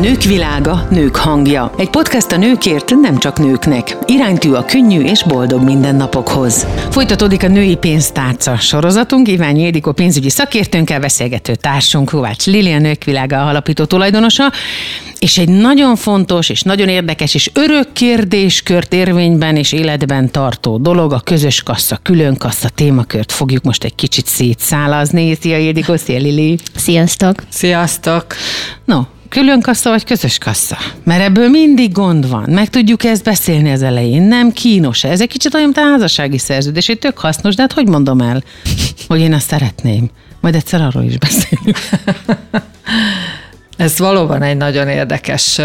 Nők világa, nők hangja. Egy podcast a nőkért, nem csak nőknek. Iránytű a könnyű és boldog mindennapokhoz. Folytatódik a női pénztárca sorozatunk. Iványi Édikó pénzügyi szakértőnkkel beszélgető társunk, Kovács Lili, a Nők világa alapító tulajdonosa. És egy nagyon fontos és nagyon érdekes és örök kérdéskört érvényben és életben tartó dolog, a közös kassa, külön kassa témakört fogjuk most egy kicsit szétszálazni. Szia Ildikó, szia Lili! Sziasztok! Sziasztok! No, külön kassa vagy közös kassa? Mert ebből mindig gond van. Meg tudjuk ezt beszélni az elején. Nem kínos ez. egy kicsit olyan, mint a házassági szerződés. Egy tök hasznos, de hát hogy mondom el, hogy én azt szeretném. Majd egyszer arról is beszélünk. Ez valóban egy nagyon érdekes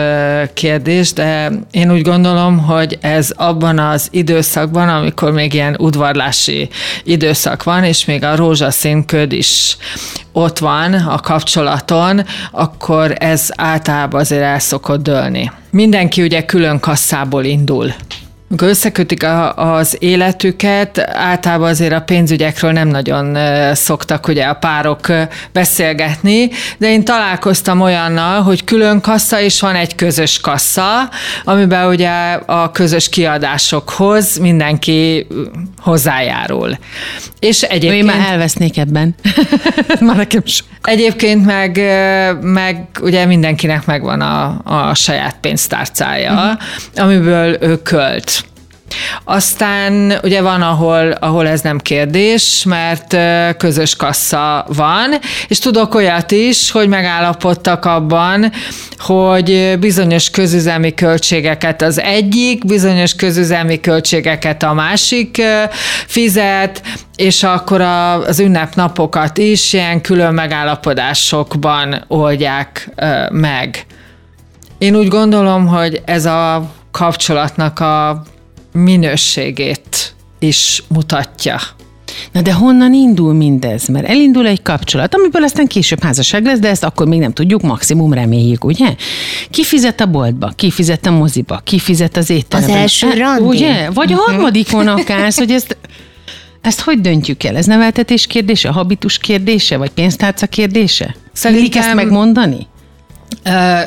kérdés, de én úgy gondolom, hogy ez abban az időszakban, amikor még ilyen udvarlási időszak van, és még a rózsaszín köd is ott van a kapcsolaton, akkor ez általában azért el szokott dőlni. Mindenki ugye külön kasszából indul. Amikor összekötik a, az életüket, általában azért a pénzügyekről nem nagyon szoktak ugye a párok beszélgetni, de én találkoztam olyannal, hogy külön kassa és van egy közös kassa, amiben ugye a közös kiadásokhoz mindenki hozzájárul. És egyébként... Én már elvesznék ebben. már nekem sok. Egyébként meg, meg ugye mindenkinek megvan a, a saját pénztárcája, uh-huh. amiből ő költ. Aztán ugye van, ahol, ahol ez nem kérdés, mert közös kassa van, és tudok olyat is, hogy megállapodtak abban, hogy bizonyos közüzemi költségeket az egyik, bizonyos közüzemi költségeket a másik fizet, és akkor az ünnepnapokat is ilyen külön megállapodásokban oldják meg. Én úgy gondolom, hogy ez a kapcsolatnak a minőségét is mutatja. Na de honnan indul mindez? Mert elindul egy kapcsolat, amiből aztán később házasság lesz, de ezt akkor még nem tudjuk, maximum reméljük, ugye? Ki fizet a boltba, ki fizet a moziba, ki fizet az étteremben? Az első hát, randi? Ugye? Vagy a harmadikon akár, hogy ezt, ezt hogy döntjük el? Ez neveltetés kérdése, habitus kérdése, vagy pénztárca kérdése? Szerintem... ezt megmondani?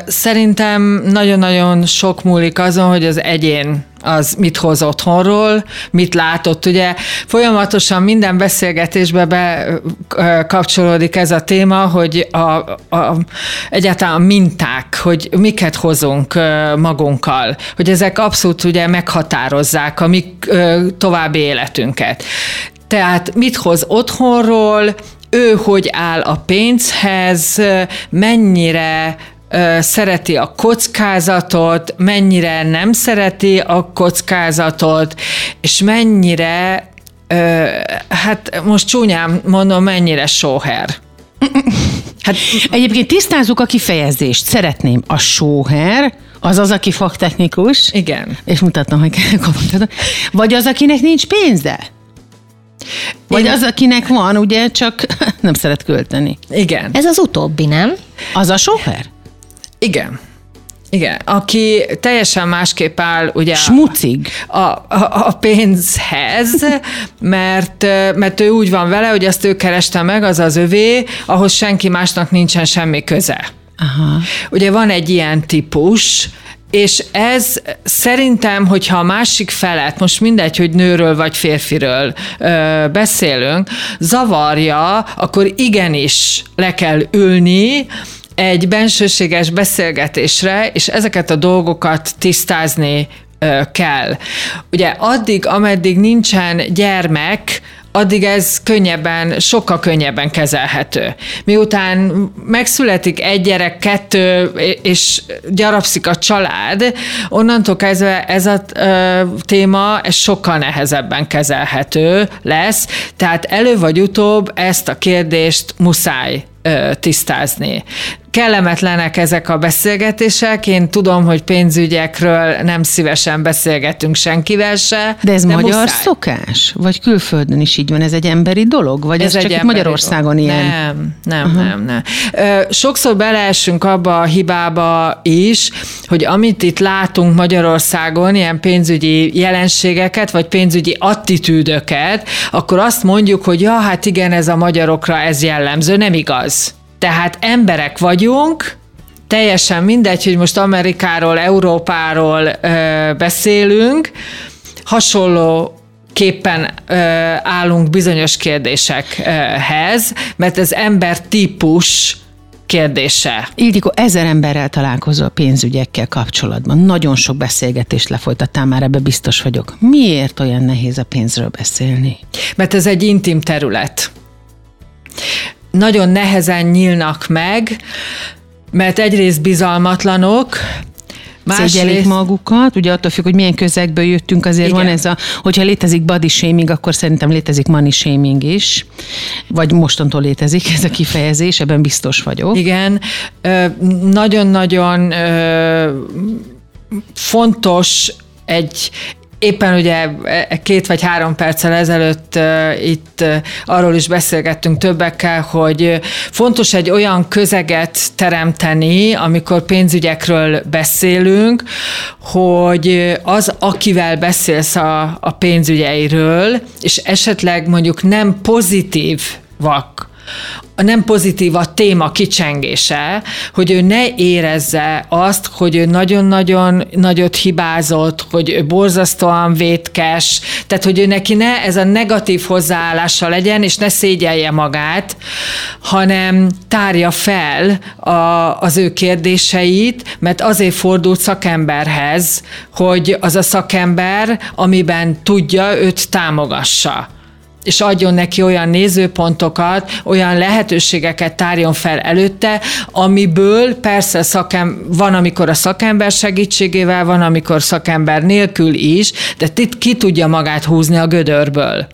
Szerintem nagyon-nagyon sok múlik azon, hogy az egyén az mit hoz otthonról, mit látott. Ugye folyamatosan minden beszélgetésbe bekapcsolódik ez a téma, hogy a, a, egyáltalán a minták, hogy miket hozunk magunkkal, hogy ezek abszolút ugye meghatározzák a mi további életünket. Tehát mit hoz otthonról, ő hogy áll a pénzhez, mennyire szereti a kockázatot, mennyire nem szereti a kockázatot, és mennyire, hát most csúnyán mondom, mennyire sóher. Hát egyébként tisztázzuk a kifejezést. Szeretném. A sóher az az, aki faktechnikus. Igen. És mutatnom, hogy kell Vagy az, akinek nincs pénze. Vagy Én... az, akinek van, ugye, csak nem szeret költeni. Igen. Ez az utóbbi, nem? Az a sóher? Igen. Igen, aki teljesen másképp áll ugye Smucig. A, a, a pénzhez, mert, mert ő úgy van vele, hogy azt ő kereste meg, az az övé, ahhoz senki másnak nincsen semmi köze. Aha. Ugye van egy ilyen típus, és ez szerintem, hogyha a másik felet, most mindegy, hogy nőről vagy férfiről ö, beszélünk, zavarja, akkor igenis le kell ülni, egy bensőséges beszélgetésre, és ezeket a dolgokat tisztázni kell. Ugye addig, ameddig nincsen gyermek, addig ez könnyebben, sokkal könnyebben kezelhető. Miután megszületik egy gyerek, kettő, és gyarapszik a család, onnantól kezdve ez a téma ez sokkal nehezebben kezelhető lesz, tehát elő vagy utóbb ezt a kérdést muszáj tisztázni kellemetlenek ezek a beszélgetések. Én tudom, hogy pénzügyekről nem szívesen beszélgetünk senkivel se. De ez de magyar muszáj. szokás? Vagy külföldön is így van? Ez egy emberi dolog? Vagy ez, ez csak Magyarországon dolog. ilyen? Nem, nem, uh-huh. nem, nem. Sokszor beleesünk abba a hibába is, hogy amit itt látunk Magyarországon, ilyen pénzügyi jelenségeket, vagy pénzügyi attitűdöket, akkor azt mondjuk, hogy ja, hát igen, ez a magyarokra ez jellemző. Nem igaz. Tehát emberek vagyunk, teljesen mindegy, hogy most Amerikáról, Európáról ö, beszélünk, hasonló képpen ö, állunk bizonyos kérdésekhez, mert ez ember típus kérdése. Ildikó, ezer emberrel találkozol pénzügyekkel kapcsolatban. Nagyon sok beszélgetést lefolytattál már, ebbe biztos vagyok. Miért olyan nehéz a pénzről beszélni? Mert ez egy intim terület. Nagyon nehezen nyílnak meg, mert egyrészt bizalmatlanok, Szégyelik magukat, ugye attól függ, hogy milyen közegből jöttünk, azért Igen. van ez a, hogyha létezik body shaming, akkor szerintem létezik money shaming is, vagy mostantól létezik ez a kifejezés, ebben biztos vagyok. Igen, nagyon-nagyon fontos egy Éppen ugye e, két vagy három perccel ezelőtt uh, itt uh, arról is beszélgettünk többekkel, hogy fontos egy olyan közeget teremteni, amikor pénzügyekről beszélünk, hogy az, akivel beszélsz a, a pénzügyeiről, és esetleg mondjuk nem pozitív vak, a nem pozitív a téma kicsengése, hogy ő ne érezze azt, hogy ő nagyon-nagyon nagyot hibázott, hogy ő borzasztóan vétkes, tehát hogy ő neki ne ez a negatív hozzáállása legyen, és ne szégyelje magát, hanem tárja fel a, az ő kérdéseit, mert azért fordult szakemberhez, hogy az a szakember, amiben tudja, őt támogassa és adjon neki olyan nézőpontokat, olyan lehetőségeket tárjon fel előtte, amiből persze szakem, van, amikor a szakember segítségével, van, amikor szakember nélkül is, de itt ki tudja magát húzni a gödörből.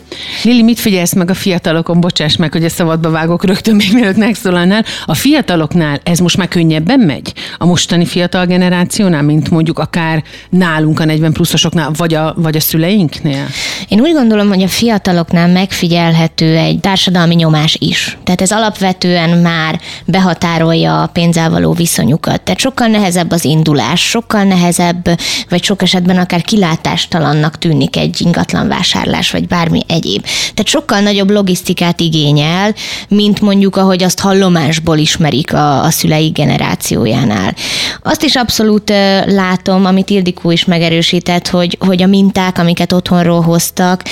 Lili, mit figyelsz meg a fiatalokon? Bocsáss meg, hogy a szabadba vágok rögtön még mielőtt megszólalnál. A fiataloknál ez most már könnyebben megy? A mostani fiatal generációnál, mint mondjuk akár nálunk a 40 pluszosoknál, vagy a, vagy a szüleinknél? Én úgy gondolom, hogy a fiataloknál meg megfigyelhető egy társadalmi nyomás is. Tehát ez alapvetően már behatárolja a pénzzel való viszonyukat. Tehát sokkal nehezebb az indulás, sokkal nehezebb, vagy sok esetben akár kilátástalannak tűnik egy ingatlan vásárlás, vagy bármi egyéb. Tehát sokkal nagyobb logisztikát igényel, mint mondjuk, ahogy azt hallomásból ismerik a, a szülei generációjánál. Azt is abszolút látom, amit Ildikó is megerősített, hogy, hogy a minták, amiket otthonról hoztak,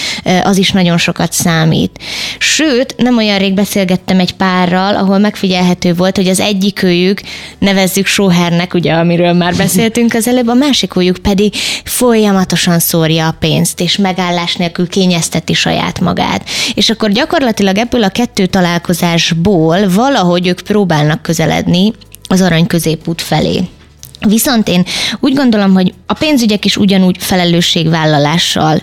az is nagyon sokat számít. Sőt, nem olyan rég beszélgettem egy párral, ahol megfigyelhető volt, hogy az egyik őjük, nevezzük sóhernek, ugye, amiről már beszéltünk az előbb, a másik őjük pedig folyamatosan szórja a pénzt, és megállás nélkül kényezteti saját magát. És akkor gyakorlatilag ebből a kettő találkozásból valahogy ők próbálnak közeledni az arany középút felé. Viszont én úgy gondolom, hogy a pénzügyek is ugyanúgy felelősségvállalással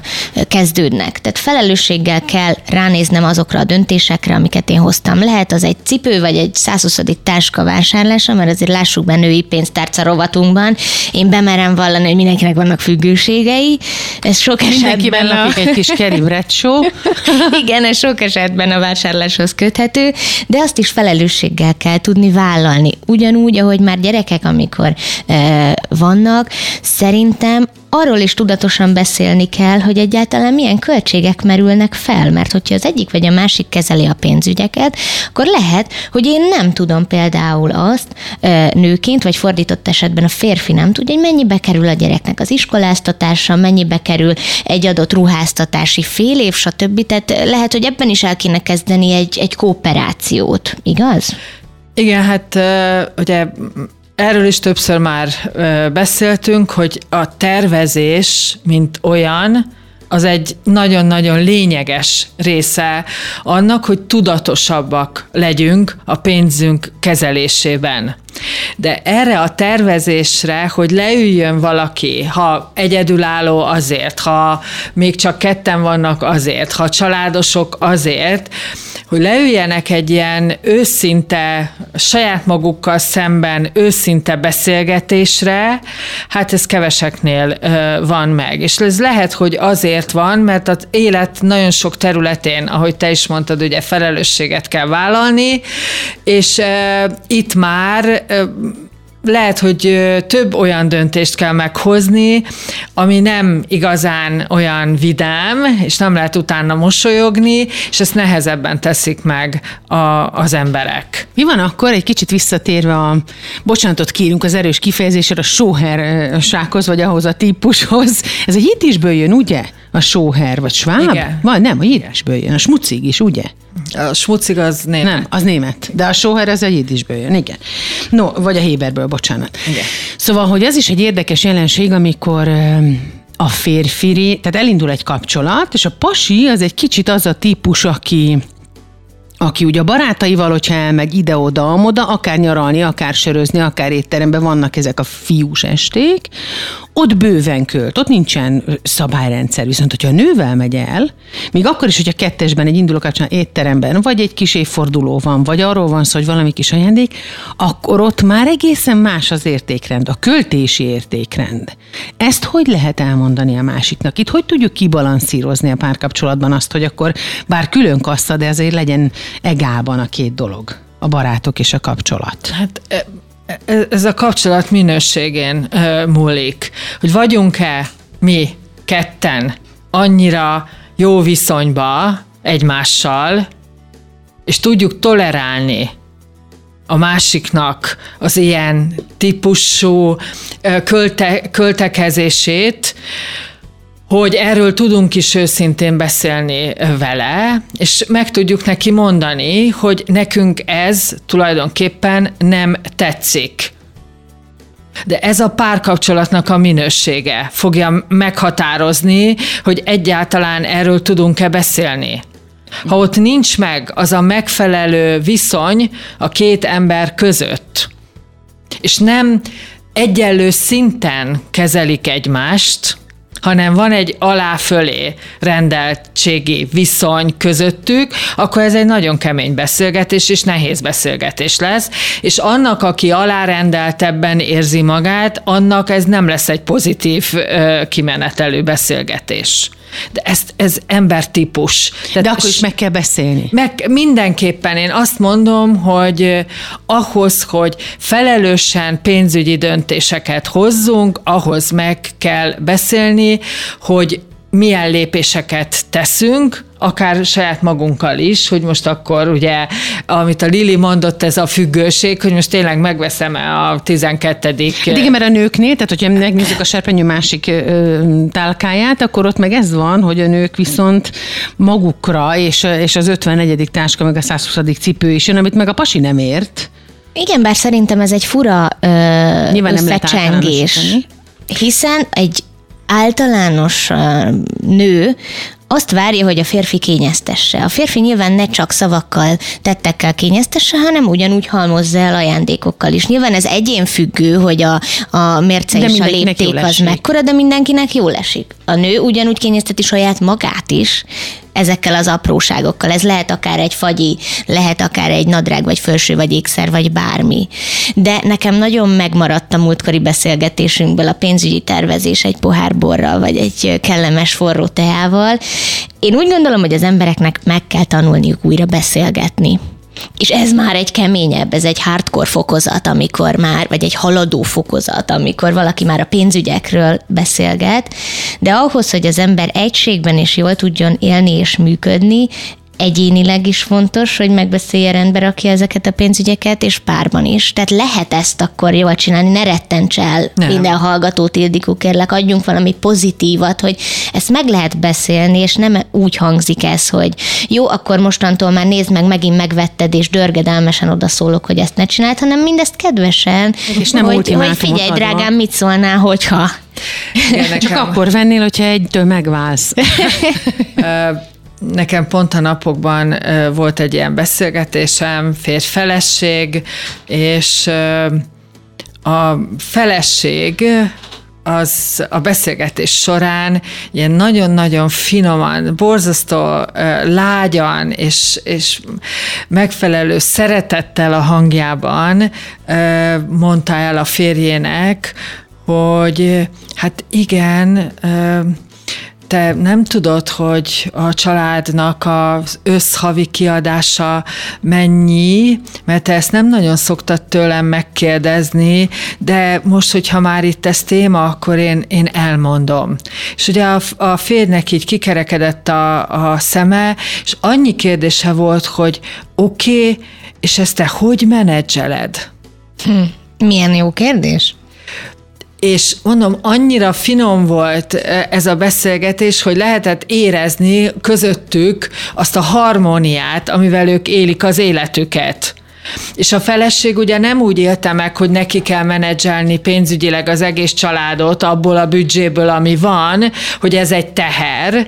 kezdődnek. Tehát felelősséggel kell ránéznem azokra a döntésekre, amiket én hoztam. Lehet az egy cipő, vagy egy 120. táska vásárlása, mert azért lássuk be női pénztárca rovatunkban. Én bemerem vallani, hogy mindenkinek vannak függőségei. Ez sok esetben a... egy kis kerimrecsó. Igen, ez sok esetben a vásárláshoz köthető, de azt is felelősséggel kell tudni vállalni. Ugyanúgy, ahogy már gyerekek, amikor vannak, szerintem arról is tudatosan beszélni kell, hogy egyáltalán milyen költségek merülnek fel, mert hogyha az egyik vagy a másik kezeli a pénzügyeket, akkor lehet, hogy én nem tudom például azt nőként, vagy fordított esetben a férfi nem tudja, hogy mennyibe kerül a gyereknek az iskoláztatása, mennyibe kerül egy adott ruháztatási fél év, stb. Tehát lehet, hogy ebben is el kéne kezdeni egy, egy kooperációt, igaz? Igen, hát ugye Erről is többször már beszéltünk, hogy a tervezés, mint olyan, az egy nagyon-nagyon lényeges része annak, hogy tudatosabbak legyünk a pénzünk kezelésében. De erre a tervezésre, hogy leüljön valaki, ha egyedülálló azért, ha még csak ketten vannak azért, ha családosok azért, hogy leüljenek egy ilyen őszinte, saját magukkal szemben őszinte beszélgetésre, hát ez keveseknél van meg. És ez lehet, hogy azért van, mert az élet nagyon sok területén, ahogy te is mondtad, ugye felelősséget kell vállalni, és itt már lehet, hogy több olyan döntést kell meghozni, ami nem igazán olyan vidám, és nem lehet utána mosolyogni, és ezt nehezebben teszik meg a, az emberek. Mi van akkor, egy kicsit visszatérve a, bocsánatot kérünk az erős kifejezésre, a sóher sákhoz, vagy ahhoz a típushoz. Ez egy jiddisből jön, ugye? A sóher, vagy sváb? Igen. Vagy nem, a írásből jön, a smucig is, ugye? A smucig az német. Nem, az német. De a sóher az egy jiddisből jön, igen. No, vagy a héberből, bocsánat. Igen. Szóval, hogy ez is egy érdekes jelenség, amikor a férfi, tehát elindul egy kapcsolat, és a pasi az egy kicsit az a típus, aki aki ugye a barátaival, hogyha elmegy ide-oda, amoda, akár nyaralni, akár sörözni, akár étteremben vannak ezek a fiús esték, ott bőven költ, ott nincsen szabályrendszer. Viszont, hogyha a nővel megy el, még akkor is, hogyha kettesben egy induló kapcsán étteremben, vagy egy kis évforduló van, vagy arról van szó, hogy valami kis ajándék, akkor ott már egészen más az értékrend, a költési értékrend. Ezt hogy lehet elmondani a másiknak? Itt hogy tudjuk kibalanszírozni a párkapcsolatban azt, hogy akkor bár külön kassza, de azért legyen egálban a két dolog, a barátok és a kapcsolat? Hát e, e, ez a kapcsolat minőségén e, múlik, hogy vagyunk-e mi ketten annyira jó viszonyba egymással, és tudjuk tolerálni a másiknak az ilyen típusú költe, költekezését, hogy erről tudunk is őszintén beszélni vele, és meg tudjuk neki mondani, hogy nekünk ez tulajdonképpen nem tetszik. De ez a párkapcsolatnak a minősége fogja meghatározni, hogy egyáltalán erről tudunk-e beszélni. Ha ott nincs meg az a megfelelő viszony a két ember között, és nem egyenlő szinten kezelik egymást, hanem van egy alá-fölé rendeltségi viszony közöttük, akkor ez egy nagyon kemény beszélgetés és nehéz beszélgetés lesz, és annak, aki alárendeltebben érzi magát, annak ez nem lesz egy pozitív kimenetelő beszélgetés. De ez, ez embertípus. Tehát De akkor is meg kell beszélni. Meg, mindenképpen én azt mondom, hogy ahhoz, hogy felelősen pénzügyi döntéseket hozzunk, ahhoz meg kell beszélni, hogy milyen lépéseket teszünk, akár saját magunkkal is, hogy most akkor ugye, amit a Lili mondott, ez a függőség, hogy most tényleg megveszem a 12 hát Igen, mert a nőknél, tehát hogyha megnézzük a serpenyő másik tálkáját, akkor ott meg ez van, hogy a nők viszont magukra, és, és az 54. táska, meg a 120. cipő is jön, amit meg a pasi nem ért. Igen, bár szerintem ez egy fura ö, Nyilván összecsengés. Hiszen egy általános nő azt várja, hogy a férfi kényeztesse. A férfi nyilván ne csak szavakkal, tettekkel kényeztesse, hanem ugyanúgy halmozza el ajándékokkal is. Nyilván ez egyén függő, hogy a, a mérce és a lépték az mekkora, de mindenkinek jól esik. A nő ugyanúgy kényezteti saját magát is, ezekkel az apróságokkal. Ez lehet akár egy fagyi, lehet akár egy nadrág, vagy felső, vagy ékszer, vagy bármi. De nekem nagyon megmaradt a múltkori beszélgetésünkből a pénzügyi tervezés egy pohár borral, vagy egy kellemes forró teával. Én úgy gondolom, hogy az embereknek meg kell tanulniuk újra beszélgetni. És ez már egy keményebb, ez egy hardcore fokozat, amikor már, vagy egy haladó fokozat, amikor valaki már a pénzügyekről beszélget, de ahhoz, hogy az ember egységben és jól tudjon élni és működni, egyénileg is fontos, hogy megbeszélje rendbe rakja ezeket a pénzügyeket, és párban is. Tehát lehet ezt akkor jól csinálni, ne rettents el Nem. minden hallgatót, Ildikó, kérlek, adjunk valami pozitívat, hogy ezt meg lehet beszélni, és nem úgy hangzik ez, hogy jó, akkor mostantól már nézd meg, megint megvetted, és dörgedelmesen odaszólok, hogy ezt ne csináld, hanem mindezt kedvesen, és nem hogy, hogy figyelj, drágám, mit szólnál, hogyha... Igen, Csak akkor vennél, hogyha egytől megválsz. Nekem pont a napokban volt egy ilyen beszélgetésem, férj-feleség, és a feleség az a beszélgetés során ilyen nagyon-nagyon finoman, borzasztó lágyan és, és megfelelő szeretettel a hangjában mondta el a férjének, hogy hát igen, te nem tudod, hogy a családnak az összhavi kiadása mennyi, mert te ezt nem nagyon szoktad tőlem megkérdezni, de most, hogyha már itt ez téma, akkor én, én elmondom. És ugye a, a férnek így kikerekedett a, a szeme, és annyi kérdése volt, hogy oké, okay, és ezt te hogy menedzseled? Hm, milyen jó kérdés és mondom, annyira finom volt e, ez a beszélgetés, hogy lehetett érezni közöttük azt a harmóniát, amivel ők élik az életüket. És a feleség ugye nem úgy élte meg, hogy neki kell menedzselni pénzügyileg az egész családot abból a büdzséből, ami van, hogy ez egy teher,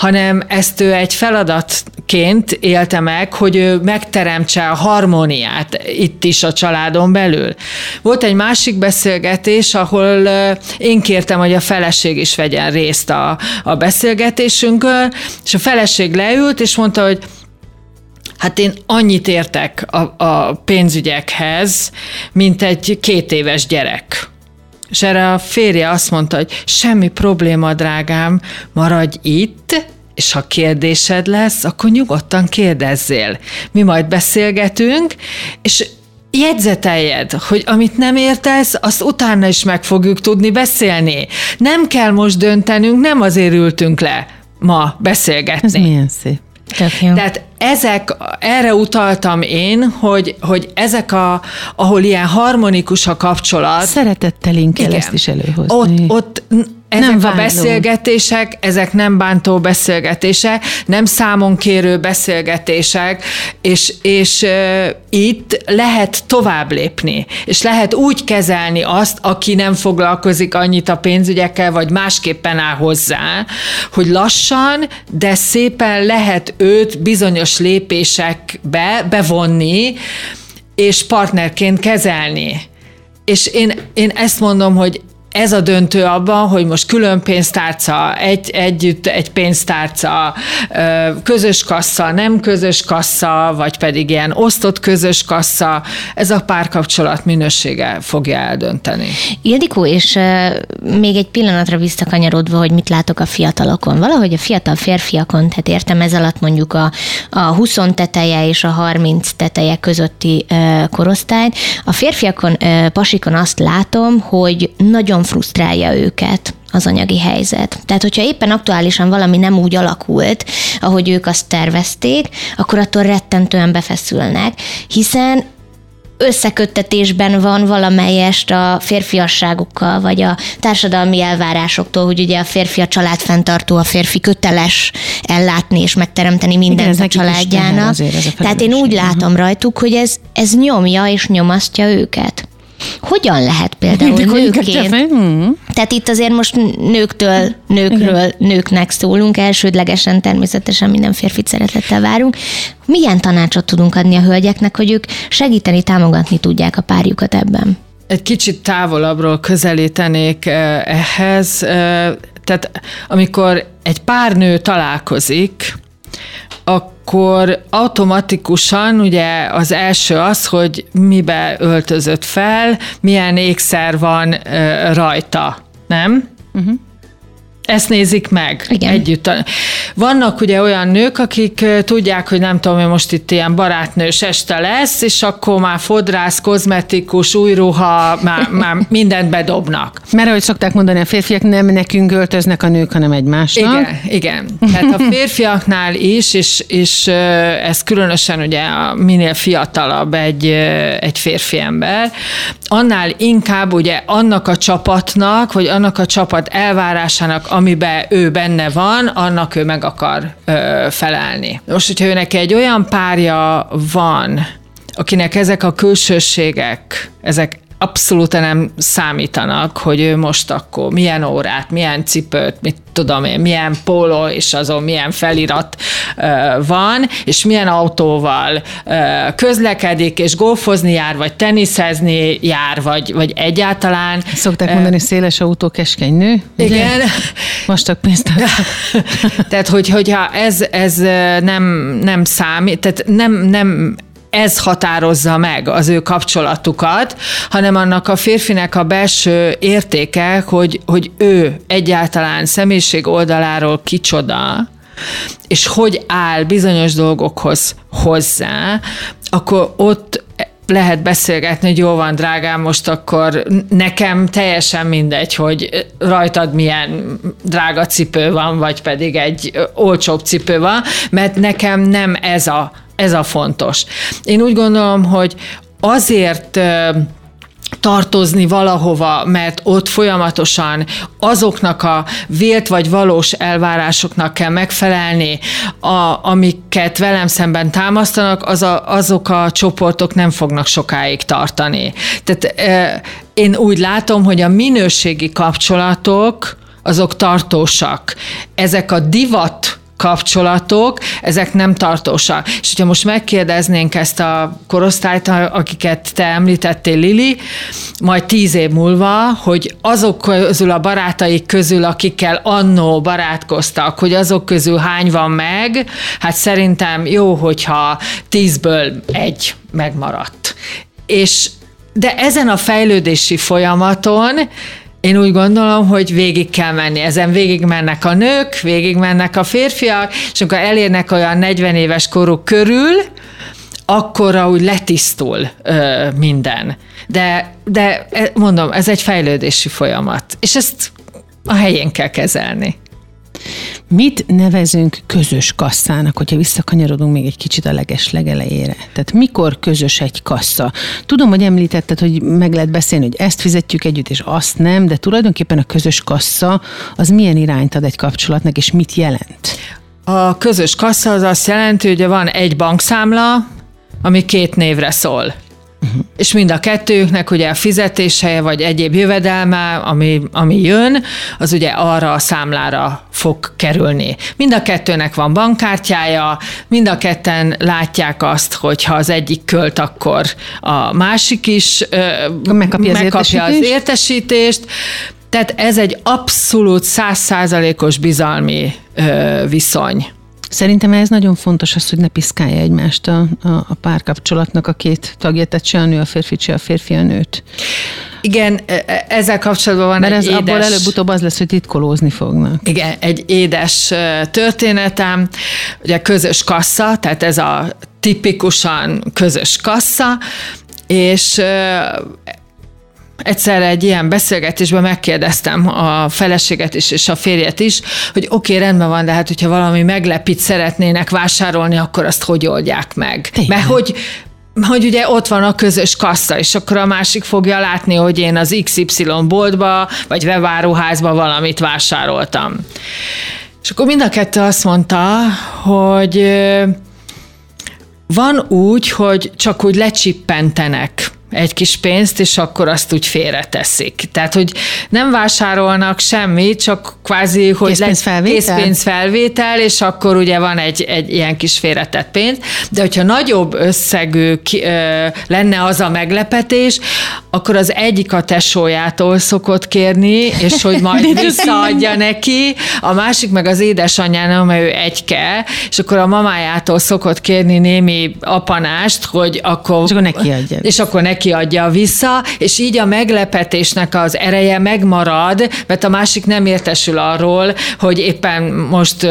hanem ezt ő egy feladatként élte meg, hogy ő megteremtse a harmóniát itt is a családon belül. Volt egy másik beszélgetés, ahol én kértem, hogy a feleség is vegyen részt a, a beszélgetésünkön, és a feleség leült, és mondta, hogy Hát én annyit értek a, a pénzügyekhez, mint egy két éves gyerek. És erre a férje azt mondta, hogy semmi probléma, drágám, maradj itt, és ha kérdésed lesz, akkor nyugodtan kérdezzél. Mi majd beszélgetünk, és jegyzeteljed, hogy amit nem értesz, azt utána is meg fogjuk tudni beszélni. Nem kell most döntenünk, nem azért ültünk le ma beszélgetni. Ez milyen szép. Tehát ezek, erre utaltam én, hogy, hogy ezek, a, ahol ilyen harmonikus a kapcsolat. Szeretettel kell ezt is előhozni. Ott, ott ezek nem a beszélgetések, ezek nem bántó beszélgetések, nem számonkérő beszélgetések, és, és uh, itt lehet tovább lépni, és lehet úgy kezelni azt, aki nem foglalkozik annyit a pénzügyekkel, vagy másképpen áll hozzá, hogy lassan, de szépen lehet őt bizonyos lépésekbe bevonni, és partnerként kezelni. És én, én ezt mondom, hogy ez a döntő abban, hogy most külön pénztárca, egy, együtt egy pénztárca, közös kassa, nem közös kassa, vagy pedig ilyen osztott közös kassa, ez a párkapcsolat minősége fogja eldönteni. Ildikó, és még egy pillanatra visszakanyarodva, hogy mit látok a fiatalokon. Valahogy a fiatal férfiakon, tehát értem ez alatt mondjuk a, a 20 teteje és a 30 teteje közötti korosztályt. A férfiakon, pasikon azt látom, hogy nagyon nagyon frusztrálja őket az anyagi helyzet. Tehát, hogyha éppen aktuálisan valami nem úgy alakult, ahogy ők azt tervezték, akkor attól rettentően befeszülnek, hiszen összeköttetésben van valamelyest a férfiasságukkal, vagy a társadalmi elvárásoktól, hogy ugye a férfi a családfenntartó, a férfi köteles ellátni és megteremteni mindent Igen, a családjának. Tehát én úgy látom rajtuk, hogy ez, ez nyomja és nyomasztja őket. Hogyan lehet például nőként? Hmm. Tehát itt azért most nőktől, nőkről, nőknek szólunk, elsődlegesen természetesen minden férfit szeretettel várunk. Milyen tanácsot tudunk adni a hölgyeknek, hogy ők segíteni, támogatni tudják a párjukat ebben? Egy kicsit távolabbról közelítenék eh, ehhez. Eh, tehát amikor egy pár nő találkozik, akkor automatikusan ugye az első az, hogy mibe öltözött fel, milyen ékszer van rajta, nem? Uh-huh ezt nézik meg Igen. együtt. Vannak ugye olyan nők, akik tudják, hogy nem tudom, hogy most itt ilyen barátnős este lesz, és akkor már fodrász, kozmetikus, új ruha, már, már mindent bedobnak. Mert ahogy szokták mondani, a férfiak nem nekünk öltöznek a nők, hanem egymásnak. Igen, igen. Tehát a férfiaknál is, és, és ez különösen ugye minél fiatalabb egy, egy férfi ember, annál inkább ugye annak a csapatnak, vagy annak a csapat elvárásának, amiben ő benne van, annak ő meg akar ö, felelni. Most, hogyha őnek egy olyan párja van, akinek ezek a külsőségek, ezek abszolút nem számítanak, hogy ő most akkor milyen órát, milyen cipőt, mit tudom én, milyen póló, és azon milyen felirat uh, van, és milyen autóval uh, közlekedik, és golfozni jár, vagy teniszezni jár, vagy, vagy egyáltalán. Szokták mondani, széles autó, keskeny nő. Igen. Most pénzt. tehát, hogy, hogyha ez, ez nem, nem számít, tehát nem, nem ez határozza meg az ő kapcsolatukat, hanem annak a férfinek a belső értéke, hogy, hogy ő egyáltalán személyiség oldaláról kicsoda, és hogy áll bizonyos dolgokhoz hozzá, akkor ott lehet beszélgetni, hogy jó van, drágám, most akkor nekem teljesen mindegy, hogy rajtad milyen drága cipő van, vagy pedig egy olcsóbb cipő van, mert nekem nem ez a, ez a fontos. Én úgy gondolom, hogy azért tartozni valahova, mert ott folyamatosan azoknak a vélt vagy valós elvárásoknak kell megfelelni, a, amiket velem szemben támasztanak, az a, azok a csoportok nem fognak sokáig tartani. Tehát e, én úgy látom, hogy a minőségi kapcsolatok azok tartósak. Ezek a divat kapcsolatok, ezek nem tartósak. És hogyha most megkérdeznénk ezt a korosztályt, akiket te említettél, Lili, majd tíz év múlva, hogy azok közül a barátaik közül, akikkel annó barátkoztak, hogy azok közül hány van meg, hát szerintem jó, hogyha tízből egy megmaradt. És de ezen a fejlődési folyamaton én úgy gondolom, hogy végig kell menni. Ezen végig mennek a nők, végig mennek a férfiak, és amikor elérnek olyan 40 éves koruk körül, akkor úgy letisztul ö, minden. De, de e, mondom, ez egy fejlődési folyamat, és ezt a helyén kell kezelni. Mit nevezünk közös kasszának, hogyha visszakanyarodunk még egy kicsit a leges legelejére? Tehát mikor közös egy kassa? Tudom, hogy említetted, hogy meg lehet beszélni, hogy ezt fizetjük együtt, és azt nem, de tulajdonképpen a közös kassa az milyen irányt ad egy kapcsolatnak, és mit jelent? A közös kassa az azt jelenti, hogy van egy bankszámla, ami két névre szól. Uh-huh. És mind a kettőjüknek ugye a fizetése vagy egyéb jövedelme, ami, ami jön, az ugye arra a számlára fog kerülni. Mind a kettőnek van bankkártyája, mind a ketten látják azt, hogy ha az egyik költ, akkor a másik is megkapja, megkapja az, értesítést? az értesítést. Tehát ez egy abszolút százszázalékos bizalmi ö, viszony. Szerintem ez nagyon fontos az, hogy ne piszkálja egymást a, a, a párkapcsolatnak a két tagja, tehát se a nő a férfi, se a férfi a nőt. Igen, e, e, ezzel kapcsolatban van Mert egy ez édes... abból előbb-utóbb az lesz, hogy titkolózni fognak. Igen, egy édes történetem, ugye közös kassa, tehát ez a tipikusan közös kassa, és egyszer egy ilyen beszélgetésben megkérdeztem a feleséget is, és a férjet is, hogy oké, okay, rendben van, de hát hogyha valami meglepít szeretnének vásárolni, akkor azt hogy oldják meg? Igen. Mert hogy hogy ugye ott van a közös kassa, és akkor a másik fogja látni, hogy én az XY boltba, vagy webáruházba valamit vásároltam. És akkor mind a kettő azt mondta, hogy van úgy, hogy csak úgy lecsippentenek egy kis pénzt, és akkor azt úgy félreteszik. Tehát, hogy nem vásárolnak semmit, csak kvázi, hogy készpénzfelvétel? készpénzfelvétel, és akkor ugye van egy, egy ilyen kis félretett pénz. De hogyha nagyobb összegű ki, ö, lenne az a meglepetés, akkor az egyik a tesójától szokott kérni, és hogy majd visszaadja neki, a másik meg az édesanyjának, mert ő egyke, és akkor a mamájától szokott kérni némi apanást, hogy akkor... És akkor neki adja. És akkor neki adja vissza, és így a meglepetésnek az ereje megmarad, mert a másik nem értesül arról, hogy éppen most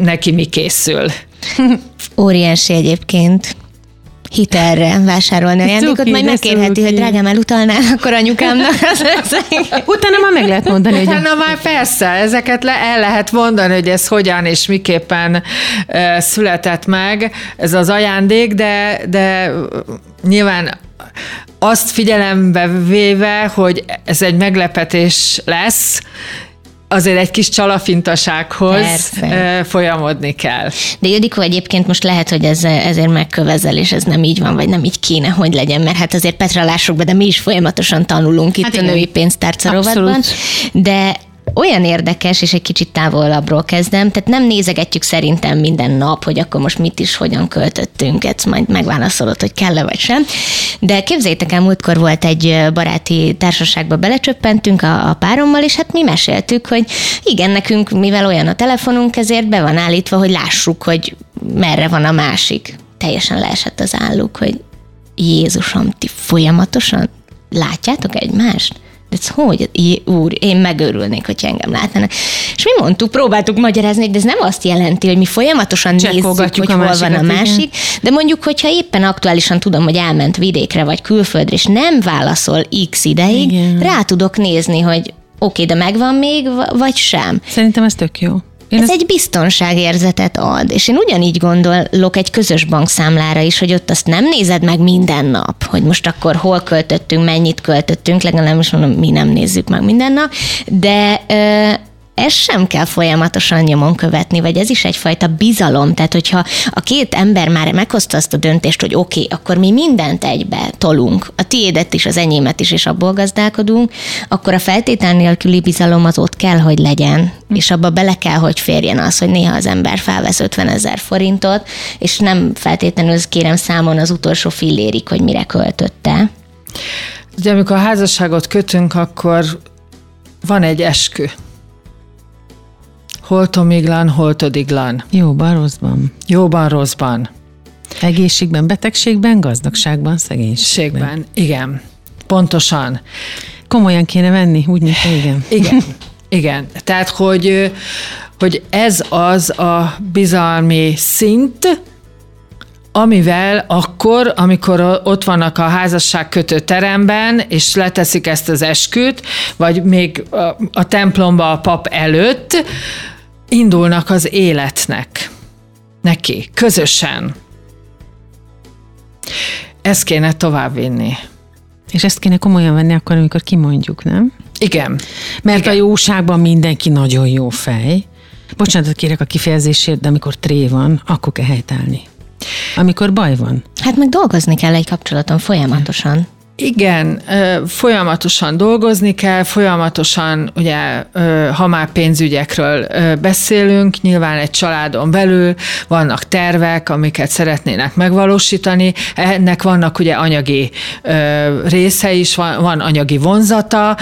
neki mi készül. Óriási egyébként hitelre vásárolni ajándékot, majd megkérheti, hogy drágám elutalnál akkor anyukámnak. Utána már meg lehet mondani, hogy... Utána már persze, ezeket le, el lehet mondani, hogy ez hogyan és miképpen uh, született meg ez az ajándék, de, de nyilván azt figyelembe véve, hogy ez egy meglepetés lesz, azért egy kis csalafintasághoz Persze. folyamodni kell. De Judiko egyébként most lehet, hogy ez, ezért megkövezel, és ez nem így van, vagy nem így kéne, hogy legyen, mert hát azért Petra lássuk be, de mi is folyamatosan tanulunk itt hát a női pénztárca rovatban. De olyan érdekes, és egy kicsit távolabbról kezdem, tehát nem nézegetjük szerintem minden nap, hogy akkor most mit is, hogyan költöttünk, ezt majd megválaszolod, hogy kell-e vagy sem. De képzeljétek el, múltkor volt egy baráti társaságba belecsöppentünk a, a párommal, és hát mi meséltük, hogy igen, nekünk, mivel olyan a telefonunk, ezért be van állítva, hogy lássuk, hogy merre van a másik. teljesen leesett az álluk, hogy Jézusom, ti folyamatosan látjátok egymást? Ez hogy? Úr, én megörülnék, hogy engem látnának. És mi mondtuk, próbáltuk magyarázni, de ez nem azt jelenti, hogy mi folyamatosan nézzük, hogy hol van a másik, igen. de mondjuk, hogyha éppen aktuálisan tudom, hogy elment vidékre vagy külföldre, és nem válaszol x ideig, igen. rá tudok nézni, hogy oké, okay, de megvan még, vagy sem. Szerintem ez tök jó. Én ez ezt... egy biztonságérzetet ad, és én ugyanígy gondolok egy közös bankszámlára is, hogy ott azt nem nézed meg minden nap, hogy most akkor hol költöttünk, mennyit költöttünk, legalábbis mondom, mi nem nézzük meg minden nap, de ez sem kell folyamatosan nyomon követni, vagy ez is egyfajta bizalom. Tehát, hogyha a két ember már meghozta azt a döntést, hogy oké, okay, akkor mi mindent egybe tolunk, a tiédet is, az enyémet is, és abból gazdálkodunk, akkor a feltétel nélküli bizalom az ott kell, hogy legyen, és abba bele kell, hogy férjen az, hogy néha az ember felvesz 50 ezer forintot, és nem feltétlenül kérem számon az utolsó fillérig, hogy mire költötte. Ugye amikor a házasságot kötünk, akkor van egy eskü Holtomiglan, holtodiglan. Jóban, rosszban. Jóban, rosszban. Egészségben, betegségben, gazdagságban, szegénységben. Ségben, igen. Pontosan. Komolyan kéne venni, úgy, mint igen. Igen. Igen. Tehát, hogy, hogy ez az a bizalmi szint, amivel akkor, amikor ott vannak a házasság kötő teremben, és leteszik ezt az esküt, vagy még a, a templomba a pap előtt, indulnak az életnek. Neki, közösen. Ezt kéne továbbvinni. És ezt kéne komolyan venni akkor, amikor kimondjuk, nem? Igen. Mert Igen. a jóságban mindenki nagyon jó fej. Bocsánatot kérek a kifejezésért, de amikor tré van, akkor kell helytállni. Amikor baj van. Hát meg dolgozni kell egy kapcsolaton folyamatosan. Igen, folyamatosan dolgozni kell, folyamatosan, ugye, ha már pénzügyekről beszélünk, nyilván egy családon belül vannak tervek, amiket szeretnének megvalósítani, ennek vannak ugye anyagi része is, van, anyagi vonzata,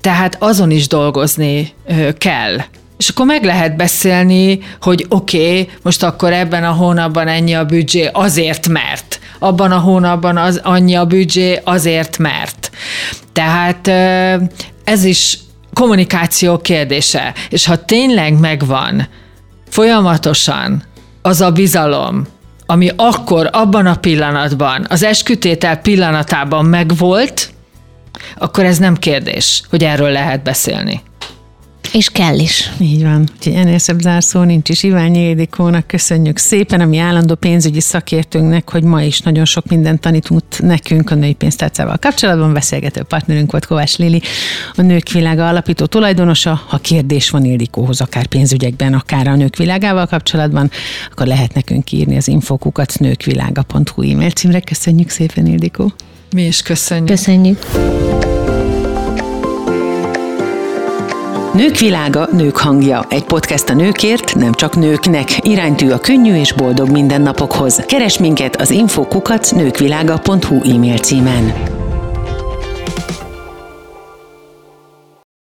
tehát azon is dolgozni kell. És akkor meg lehet beszélni, hogy oké, okay, most akkor ebben a hónapban ennyi a büdzsé azért, mert abban a hónapban az annyi a büdzsé azért, mert. Tehát ez is kommunikáció kérdése. És ha tényleg megvan folyamatosan az a bizalom, ami akkor, abban a pillanatban, az eskütétel pillanatában megvolt, akkor ez nem kérdés, hogy erről lehet beszélni. És kell is. Így van. Úgyhogy ennél szebb zárszó nincs is. Iványi Édikónak köszönjük szépen, ami állandó pénzügyi szakértőnknek, hogy ma is nagyon sok mindent tanított nekünk a női pénztárcával kapcsolatban. Beszélgető partnerünk volt Kovács Lili, a Nők Világa alapító tulajdonosa. Ha kérdés van Ildikóhoz, akár pénzügyekben, akár a Nők Világával kapcsolatban, akkor lehet nekünk írni az infokukat nőkvilága.hu e-mail címre. Köszönjük szépen, Ildikó. Mi is köszönjük. Köszönjük. Nők világa, nők hangja. Egy podcast a nőkért, nem csak nőknek. Iránytű a könnyű és boldog mindennapokhoz. Keres minket az infokukat nőkvilága.hu e-mail címen.